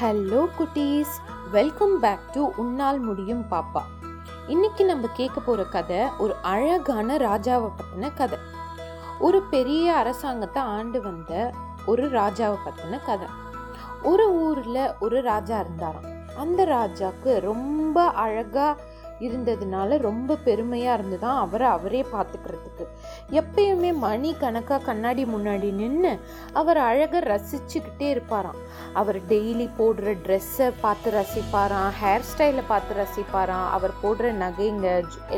Hello குட்டீஸ். Welcome back to உன்னால் முடியும் பாப்பா. இன்னைக்கு நம்ம கேட்க போற கதை ஒரு அழகான ராஜாவை பத்தின கதை. ஒரு பெரிய அரசாங்கத்தை ஆண்டு வந்த ஒரு ராஜாவை பத்தின கதை. ஒரு ஊர்ல ஒரு ராஜா இருந்தாராம். அந்த ராஜாவுக்கு ரொம்ப அழகா இருந்ததுனால ரொம்ப பெருமையாக இருந்துதான் அவரை அவரே பார்த்துக்கிறதுக்கு. எப்பயுமே மணி கணக்காக கண்ணாடி முன்னாடி நின்று அவர் அழகை ரசிச்சுக்கிட்டே இருப்பாராம். அவர் டெய்லி போடுற ட்ரெஸ்ஸை பார்த்து ரசிப்பாராம். ஹேர் ஸ்டைலை பார்த்து ரசிப்பாராம். அவர் போடுற நகைங்க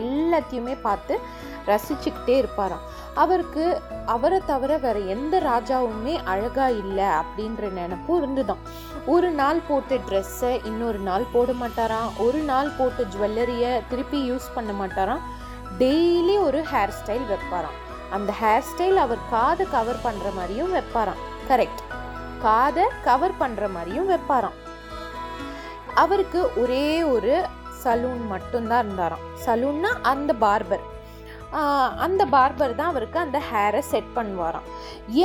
எல்லாத்தையுமே பார்த்து ரசிச்சுக்கிட்டே இருப்பாராம். அவருக்கு அவரை தவிர வேற எந்த ராஜாவுமே அழகா இல்லை அப்படின்ற நினப்பும் இருந்துதான். ஒரு நாள் போட்ட ட்ரெஸ்ஸை இன்னொரு நாள் போட மாட்டாராம். ஒரு நாள் போட்ட ஜுவல்லரியை திருப்பி யூஸ் பண்ண மாட்டாராம். டெய்லி ஒரு ஹேர் ஸ்டைல் வைப்பாராம். அந்த ஹேர் ஸ்டைல் அவர் காதை கவர் பண்ணுற மாதிரியும் வைப்பாராம். கரெக்ட் காதை கவர் பண்ணுற மாதிரியும் வைப்பாராம். அவருக்கு ஒரே ஒரு சலூன் மட்டும்தான் இருந்தாராம். சலூன்னா அந்த பார்பர் அந்த பார்பர் தான் அவருக்கு அந்த ஹேரை செட் பண்ணுவாராம்.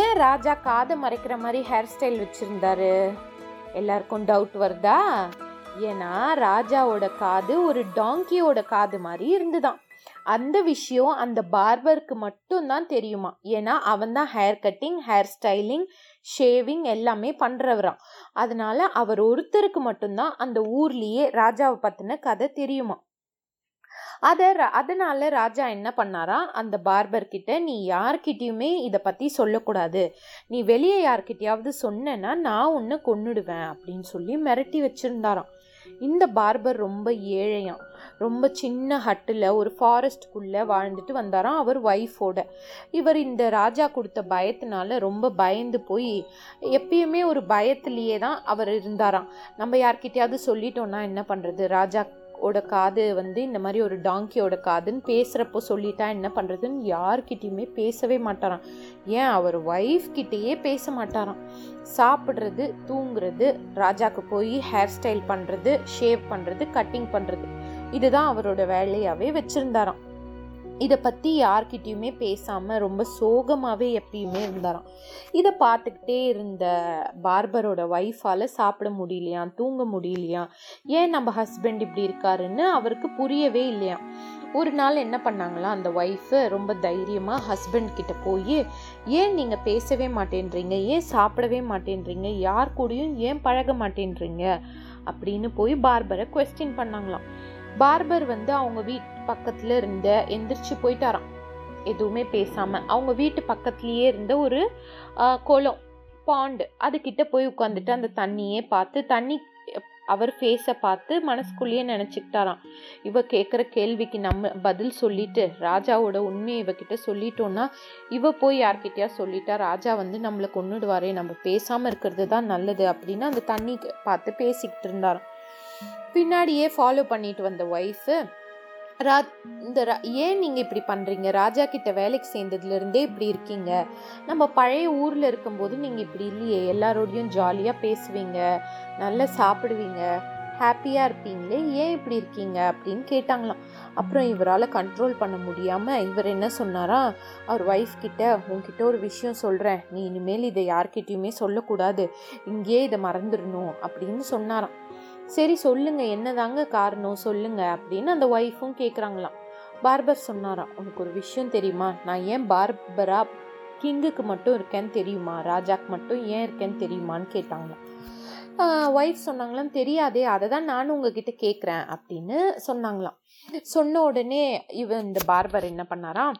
ஏன் ராஜா காதை மறைக்கிற மாதிரி ஹேர் ஸ்டைல் வச்சுருந்தாரு? எல்லாருக்கும் டவுட் வருதா? ஏன்னா ராஜாவோட காது ஒரு டாங்கியோட காது மாதிரி இருந்துதான். அந்த விஷயம் அந்த பார்பருக்கு மட்டும்தான் தெரியுமா? ஏன்னா அவன் தான் hair cutting hair styling shaving எல்லாமே பண்ணுறவரான் அதனால் அவர் ஒருத்தருக்கு மட்டும்தான் அந்த ஊர்லேயே ராஜாவை பற்றின கதை தெரியுமா? அதை அதனால ராஜா என்ன பண்ணாரா? அந்த பார்பர்கிட்ட நீ யார்கிட்டயுமே இதை பற்றி சொல்லக்கூடாது. நீ வெளியே யார்கிட்டயாவது சொன்னேன்னா நான் உன்னை கொன்னுடுவேன் அப்படின்னு சொல்லி மிரட்டி வச்சுருந்தாராம். இந்த பார்பர் ரொம்ப ஏழையான் ரொம்ப சின்ன ஹட்டில் ஒரு ஃபாரஸ்ட்குள்ளே வாழ்ந்துட்டு வந்தாராம் அவர் ஒய்ஃபோட இவர் இந்த ராஜா கொடுத்த பயத்தினால ரொம்ப பயந்து போய் எப்பயுமே ஒரு பயத்திலேயே தான் அவர் இருந்தாராம். நம்ம யார்கிட்டயாவது சொல்லிட்டோன்னா என்ன பண்ணுறது ராஜாவோட காது வந்து இந்த மாதிரி ஒரு டாங்கியோட காதுன்னு பேசுகிறப்போ சொல்லிட்டா என்ன பண்ணுறதுன்னு யார்கிட்டயுமே பேசவே மாட்டாராம். ஏன்? அவர் ஒய்ஃப் கிட்டேயே பேச மாட்டாராம். சாப்பிட்றது தூங்குறது ராஜாக்கு போய் ஹேர் ஸ்டைல் பண்ணுறது ஷேவ் பண்ணுறது கட்டிங் பண்ணுறது இதுதான் அவரோட வேலையாகவே வச்சுருந்தாராம். இதை பற்றி யார்கிட்டேயுமே பேசாமல் ரொம்ப சோகமாகவே எப்பயுமே இருந்தாராம். இதை பார்த்துக்கிட்டே இருந்த பார்பரோட ஒய்ஃபால் சாப்பிட முடியலையாம் தூங்க முடியலையாம் ஏன் நம்ம ஹஸ்பண்ட் இப்படி இருக்காருன்னு அவருக்கு புரியவே இல்லையாம். ஒரு நாள் என்ன பண்ணாங்களாம் அந்த ஒய்ஃபு ரொம்ப தைரியமாக ஹஸ்பண்ட் கிட்ட போய் ஏன் நீங்கள் பேசவே மாட்டேன்றீங்க? ஏன் சாப்பிடவே மாட்டேன்றீங்க? யார் கூடயும் ஏன் பழக மாட்டேன்றீங்க? அப்படின்னு போய் பார்பரை கொஸ்டின் பண்ணாங்களாம். பார்பர் வந்து அவங்க வீட்டு பக்கத்துல இருந்த எந்திரிச்சு போயிட்டாராம். எதுவுமே பேசாம. அவங்க வீட்டு பக்கத்துலயே இருந்த ஒரு குளம் பாண்டு அதுக்கிட்ட போய் உட்காந்துட்டு அந்த தண்ணியே பார்த்து தண்ணி அவர் ஃபேஸை பார்த்து மனசுக்குள்ளேயே நினச்சிக்கிட்டாராம். இவ கேட்குற கேள்விக்கு நம்ம பதில் சொல்லிட்டு ராஜாவோட உண்மையை இவகிட்ட சொல்லிட்டோன்னா இவ போய் யார்கிட்டயா சொல்லிட்டா ராஜா வந்து நம்மளை கொண்டுடுவாரே நம்ம பேசாமல் இருக்கிறது தான் நல்லது அப்படின்னு அந்த தண்ணி பார்த்து பேசிக்கிட்டு இருந்தாராம். பின்னாடியே ஃபாலோ பண்ணிட்டு வந்த ஒய்ஃபு ரா இந்த ரா- ஏன் நீங்கள் இப்படி பண்ணுறீங்க ராஜா கிட்ட வேலைக்கு சேர்ந்ததுலேருந்தே இப்படி இருக்கீங்க. நம்ம பழைய ஊரில் இருக்கும்போது நீங்கள் இப்படி இல்லையே எல்லாரோடையும் ஜாலியாக பேசுவீங்க நல்லா சாப்பிடுவீங்க ஹாப்பியாக இருப்பீங்களே ஏன் இப்படி இருக்கீங்க? அப்படின்னு கேட்டாங்களாம். அப்புறம் இவரால் கண்ட்ரோல் பண்ண முடியாமல் இவர் என்ன சொன்னாரா? அவர் ஒய்ஃப் கிட்ட உங்ககிட்ட ஒரு விஷயம் சொல்கிறேன் நீ இனிமேல் இதை யார்கிட்டயுமே சொல்லக்கூடாது. இங்கேயே இதை மறந்துடணும். அப்படின்னு சொன்னாராம். சரி சொல்லுங்க என்னதாங்க காரணம்? சொல்லுங்க அப்படின்னு அந்த ஒய்ஃபும் கேட்குறாங்களாம் பார்பர் சொன்னாராம் உனக்கு ஒரு விஷயம் தெரியுமா? நான் ஏன் பார்பரா கிங்குக்கு மட்டும் இருக்கேன்னு தெரியுமா? ராஜாக்கு மட்டும் ஏன் இருக்கேன்னு தெரியுமான்னு கேட்டாங்களாம். ஒய்ஃப் சொன்னாங்களாம் தெரியாதே அதை தான் நானும் உங்ககிட்ட கேட்குறேன் அப்படின்னு சொன்னாங்களாம். சொன்ன உடனே இவன் இந்த பார்பர் என்ன பண்ணாராம்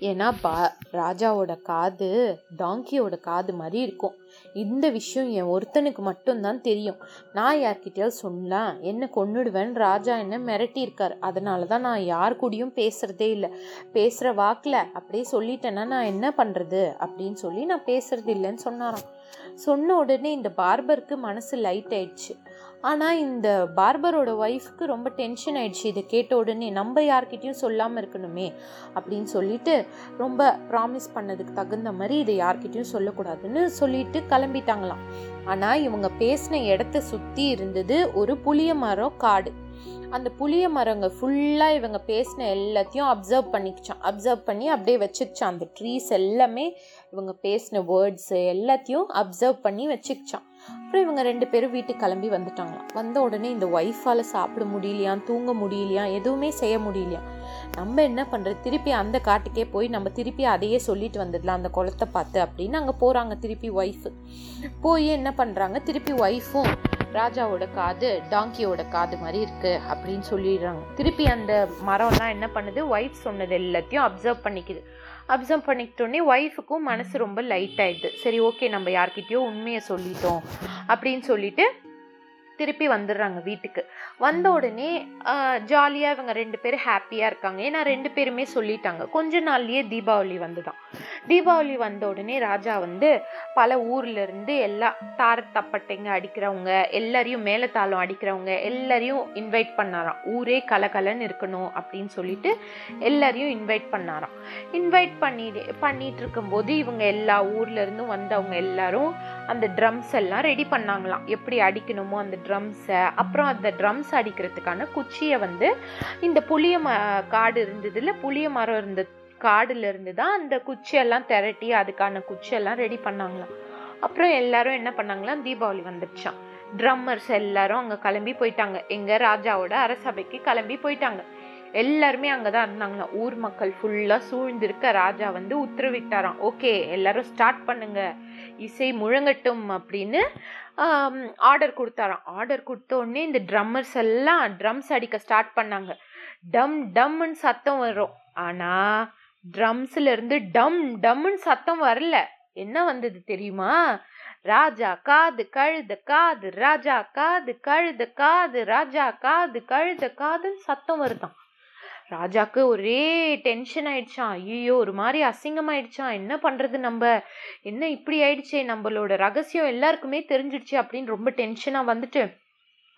ஏன்னா பா ராஜாவோட காது டாங்கியோட காது மாதிரி இருக்கும். இந்த விஷயம் என் ஒருத்தனுக்கு மட்டும்தான் தெரியும். நான் யார்கிட்டயாவது சொன்னேன் என்ன கொன்னுடுவேன் ராஜா என்ன மிரட்டி இருக்கார் அதனால தான் நான் யார் கூடயும் பேசுறதே இல்லை. பேசுகிற வாக்கில் அப்படியே சொல்லிட்டேன்னா நான் என்ன பண்ணுறது அப்படின்னு சொல்லி நான் பேசுறது இல்லைன்னு சொன்னாராம். சொன்ன உடனே இந்த பார்பருக்கு மனசு லைட் ஆயிடுச்சு. ஆனால் இந்த பார்பரோட ஒய்ஃப்க்கு ரொம்ப டென்ஷன் ஆயிடுச்சு. இதை கேட்ட உடனே நம்ம யார்கிட்டயும் சொல்லாமல் இருக்கணுமே அப்படின்னு சொல்லிட்டு ரொம்ப ப்ராமிஸ் பண்ணதுக்கு தகுந்த மாதிரி இதை யார்கிட்டயும் சொல்லக்கூடாதுன்னு சொல்லிட்டு கிளம்பிட்டாங்களாம். ஆனால் இவங்க பேசின இடத்த சுற்றி இருந்தது ஒரு புளிய மரம் காடு. அந்த புளிய மரங்க ஃபுல்லாக இவங்க பேசின எல்லாத்தையும் அப்சர்வ் பண்ணிக்கிச்சான் அப்சர்வ் பண்ணி அப்படியே வச்சுக்கிச்சான் அந்த ட்ரீஸ் எல்லாமே இவங்க பேசின வேர்ட்ஸு எல்லாத்தையும் அப்சர்வ் பண்ணி வச்சுக்கிச்சான் அப்புறம் இவங்க ரெண்டு பேரும் வீட்டுக்கு கிளம்பி வந்துட்டாங்களாம். வந்த உடனே இந்த ஒய்ஃபால் சாப்பிட முடியலையா தூங்க முடியலையா எதுவுமே செய்ய முடியலையா? நம்ம என்ன பண்ணுறது திருப்பி அந்த காட்டுக்கே போய் நம்ம திருப்பி அதையே சொல்லிட்டு வந்துடலாம் அந்த குளத்தை பார்த்து அப்படின்னு அங்கே போகிறாங்க திருப்பி ஒய்ஃபு போய் என்ன பண்ணுறாங்க திருப்பி ஒய்ஃபும் ராஜாவோட காது டாங்கியோட காது மாதிரி இருக்குது அப்படின்னு சொல்லிடுறாங்க. திருப்பி அந்த மரம்லாம் என்ன பண்ணுது? ஒய்ஃப் சொன்னது எல்லாத்தையும் அப்சர்வ் பண்ணிக்குது. அப்சர்வ் பண்ணிக்கிட்டோன்னே ஒய்ஃபுக்கும் மனசு ரொம்ப லைட் ஆயிடுது. சரி ஓகே நம்ம யார்கிட்டயோ உண்மையை சொல்லிட்டோம் அப்படின்னு சொல்லிட்டு திருப்பி வந்துடுறாங்க வீட்டுக்கு. வந்த உடனே ஜாலியாக இவங்க ரெண்டு பேரும் ஹாப்பியாக இருக்காங்க. ஏன்னா ரெண்டு பேருமே சொல்லிட்டாங்க. கொஞ்ச நாள்லயே தீபாவளி வந்துதான். தீபாவளி வந்த உடனே ராஜா வந்து பல ஊர்ல இருந்து எல்லா தார தப்பட்டைங்க அடிக்கிறவங்க எல்லாரையும் மேலத்தாளம் அடிக்கிறவங்க எல்லாரையும் இன்வைட் பண்ணாராம். ஊரே கலகலன்னு இருக்கணும் அப்படின்னு சொல்லிட்டு எல்லாரையும் இன்வைட் பண்ணாராம். இன்வைட் பண்ணி பண்ணிட்டு இருக்கும்போது இவங்க எல்லா ஊர்ல இருந்தும் வந்தவங்க எல்லாரும் அந்த ட்ரம்ஸ் எல்லாம் ரெடி பண்ணாங்களாம். எப்படி அடிக்கணுமோ அந்த ட்ரம்ஸை அப்புறம் அந்த ட்ரம்ஸ் அடிக்கிறதுக்கான குச்சியை வந்து இந்த புளிய ம காடு இருந்ததில் புளிய மரம் இருந்த காடுல இருந்து தான் அந்த குச்சியெல்லாம் திரட்டி அதுக்கான குச்சியெல்லாம் ரெடி பண்ணாங்களாம். அப்புறம் எல்லாரும் என்ன பண்ணாங்களாம்? தீபாவளி வந்துடுச்சான் ட்ரம்மர்ஸ் எல்லாரும் அங்கே கிளம்பி போயிட்டாங்க. எங்கள் ராஜாவோட அரசபைக்கு கிளம்பி போயிட்டாங்க. எல்லாருமே அங்கே தான் இருந்தாங்களாம் ஊர் மக்கள் ஃபுல்லாக சூழ்ந்திருக்க ராஜா வந்து உத்தரவிட்டாராம். ஓகே எல்லாரும் ஸ்டார்ட் பண்ணுங்க. இசை முழங்கட்டும் அப்படின்னு ஆர்டர் கொடுத்தாராம். ஆர்டர் கொடுத்த உடனே இந்த ட்ரம்மர்ஸ் எல்லாம் ட்ரம்ஸ் அடிக்க ஸ்டார்ட் பண்ணாங்க. டம் டம்னு சத்தம் வரும். ஆனால் ட்ரம்ஸ்ல இருந்து டம் டம்னு சத்தம் வரல. என்ன வந்தது தெரியுமா? ராஜா காது கழுத காது ராஜா காது கழுத காது ராஜா காது கழுத காதுன்னு சத்தம் வருதான் ராஜாக்கு ஒரே டென்ஷன் ஆயிடுச்சான் ஐயோ ஒரு மாதிரி அசிங்கமாயிடுச்சான் என்ன பண்ணுறது நம்ம? என்ன இப்படி ஆயிடுச்சே? நம்மளோட ரகசியம் எல்லாருக்குமே தெரிஞ்சிடுச்சு அப்படின்னு ரொம்ப டென்ஷனாக வந்துட்டு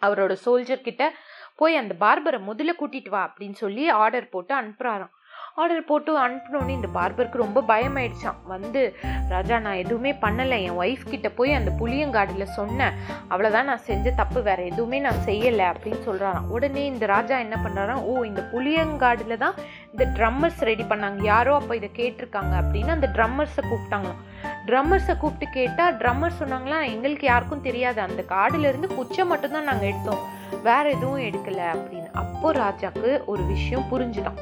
அவரோட சோல்ஜர் கிட்ட போய் அந்த பார்பரை முதல்ல கூட்டிட்டு வா அப்படின்னு சொல்லி ஆர்டர் போட்டு அனுப்புறாராம். ஆர்டர் போட்டு அனுப்பினோடனே இந்த பார்பருக்கு ரொம்ப பயமாயிடுச்சான் வந்து ராஜா நான் எதுவுமே பண்ணலை. என் ஒய்ஃப் கிட்ட போய் அந்த புளியங்காடியில் சொன்னேன். அவ்வளோதான் நான் செஞ்ச தப்பு. வேற எதுவுமே நான் செய்யலை அப்படின்னு சொல்கிறாராம் உடனே இந்த ராஜா என்ன பண்றாராம்? ஓ இந்த புளியங்காடியில் தான் இந்த ட்ரம்மர்ஸ் ரெடி பண்ணாங்க. யாரோ அப்போ இதை கேட்டிருக்காங்க அப்படின்னு அந்த ட்ரம்மர்ஸை கூப்பிட்டாங்களாம். ட்ரம்மர்ஸை கூப்பிட்டு கேட்டால் ட்ரம்மர் சொன்னாங்களாம் எங்களுக்கு யாருக்கும் தெரியாது. அந்த காடுலேருந்து குச்சை மட்டும்தான் நாங்கள் எடுத்தோம். வேற எதுவும் எடுக்கலை அப்படின்னு. அப்போது ராஜாக்கு ஒரு விஷயம் புரிஞ்சுதான்.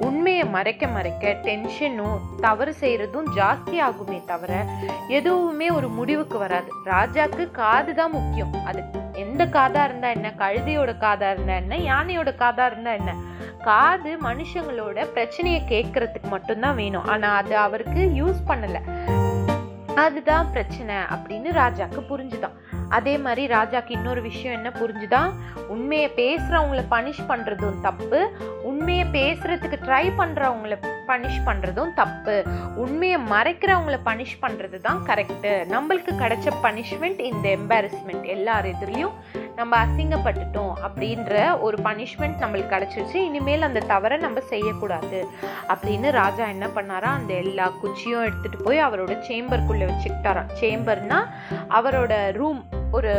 உண்மையை மறைக்க மறைக்க டென்ஷனும் தவறு செய்கிறதும் ஜாஸ்தி ஆகுமே தவிர எதுவுமே ஒரு முடிவுக்கு வராது. ராஜாக்கு காது தான் முக்கியம். அது எந்த காதா இருந்தா என்ன? கழுதையோட காதா இருந்தா என்ன? யானையோட காதா இருந்தா என்ன? காது மனுஷங்களோட பிரச்சனையை கேட்கறதுக்கு மட்டும்தான் வேணும். ஆனால் அது அவருக்கு யூஸ் பண்ணலை. அதுதான் பிரச்சனை அப்படின்னு ராஜாக்கு புரிஞ்சுதான். அதே மாதிரி ராஜாக்கு இன்னொரு விஷயம் என்ன புரிஞ்சுதான்? உண்மையை பேசுகிறவங்கள பனிஷ் பண்ணுறதும் தப்பு. உண்மையை பேசுகிறதுக்கு ட்ரை பண்ணுறவங்கள பனிஷ் பண்ணுறதும் தப்பு. உண்மையை மறைக்கிறவங்கள பனிஷ் பண்ணுறது தான் கரெக்டு நம்மளுக்கு கிடைச்ச பனிஷ்மெண்ட் இந்த எம்பாரஸ்மெண்ட் எல்லார் எதிரிலையும் நம்ம அசிங்கப்பட்டுட்டோம் அப்படின்ற ஒரு பனிஷ்மெண்ட் நம்மளுக்கு கிடச்சிருச்சு. இனிமேல் அந்த தவறை நம்ம செய்யக்கூடாது. அப்படின்னு ராஜா என்ன பண்ணாரா? அந்த எல்லா குச்சியும் எடுத்துகிட்டு போய் அவரோட சேம்பருக்குள்ளே வச்சுக்கிட்டாராம் சேம்பர்னா அவரோட ரூம் ஒரு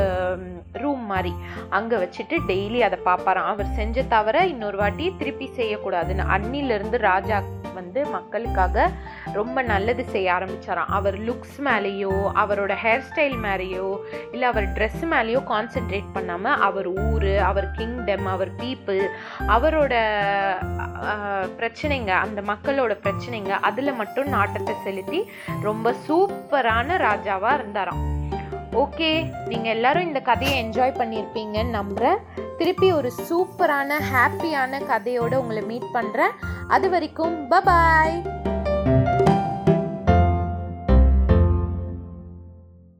ரூம் மாதிரி. அங்கே வச்சுட்டு டெய்லி அதை பார்ப்பாராம். அவர் செஞ்ச தவிர இன்னொரு வாட்டி திருப்பி செய்யக்கூடாதுன்னு. அன்னிலிருந்து ராஜா வந்து மக்களுக்காக ரொம்ப நல்லது செய்ய ஆரம்பித்தாராம் அவர் லுக்ஸ் மேலேயோ அவரோட ஹேர் ஸ்டைல் மேலேயோ இல்லை அவர் ட்ரெஸ் மேலேயோ கான்சென்ட்ரேட் பண்ணாமல் அவர் ஊர் அவர் கிங்டம் அவர் பீப்புள் அவரோட பிரச்சனைங்க அந்த மக்களோட பிரச்சனைங்க அதில் மட்டும் நாட்டத்தை செலுத்தி ரொம்ப சூப்பரான ராஜாவாக இருந்தாராம். ஓகே நீங்கள் எல்லாரும் இந்த கதையை என்ஜாய் பண்ணியிருப்பீங்கன்னு நம்புறேன். திருப்பி ஒரு சூப்பரான ஹாப்பியான கதையோடு உங்களை மீட் பண்ணுறேன் அது வரைக்கும் பபாய்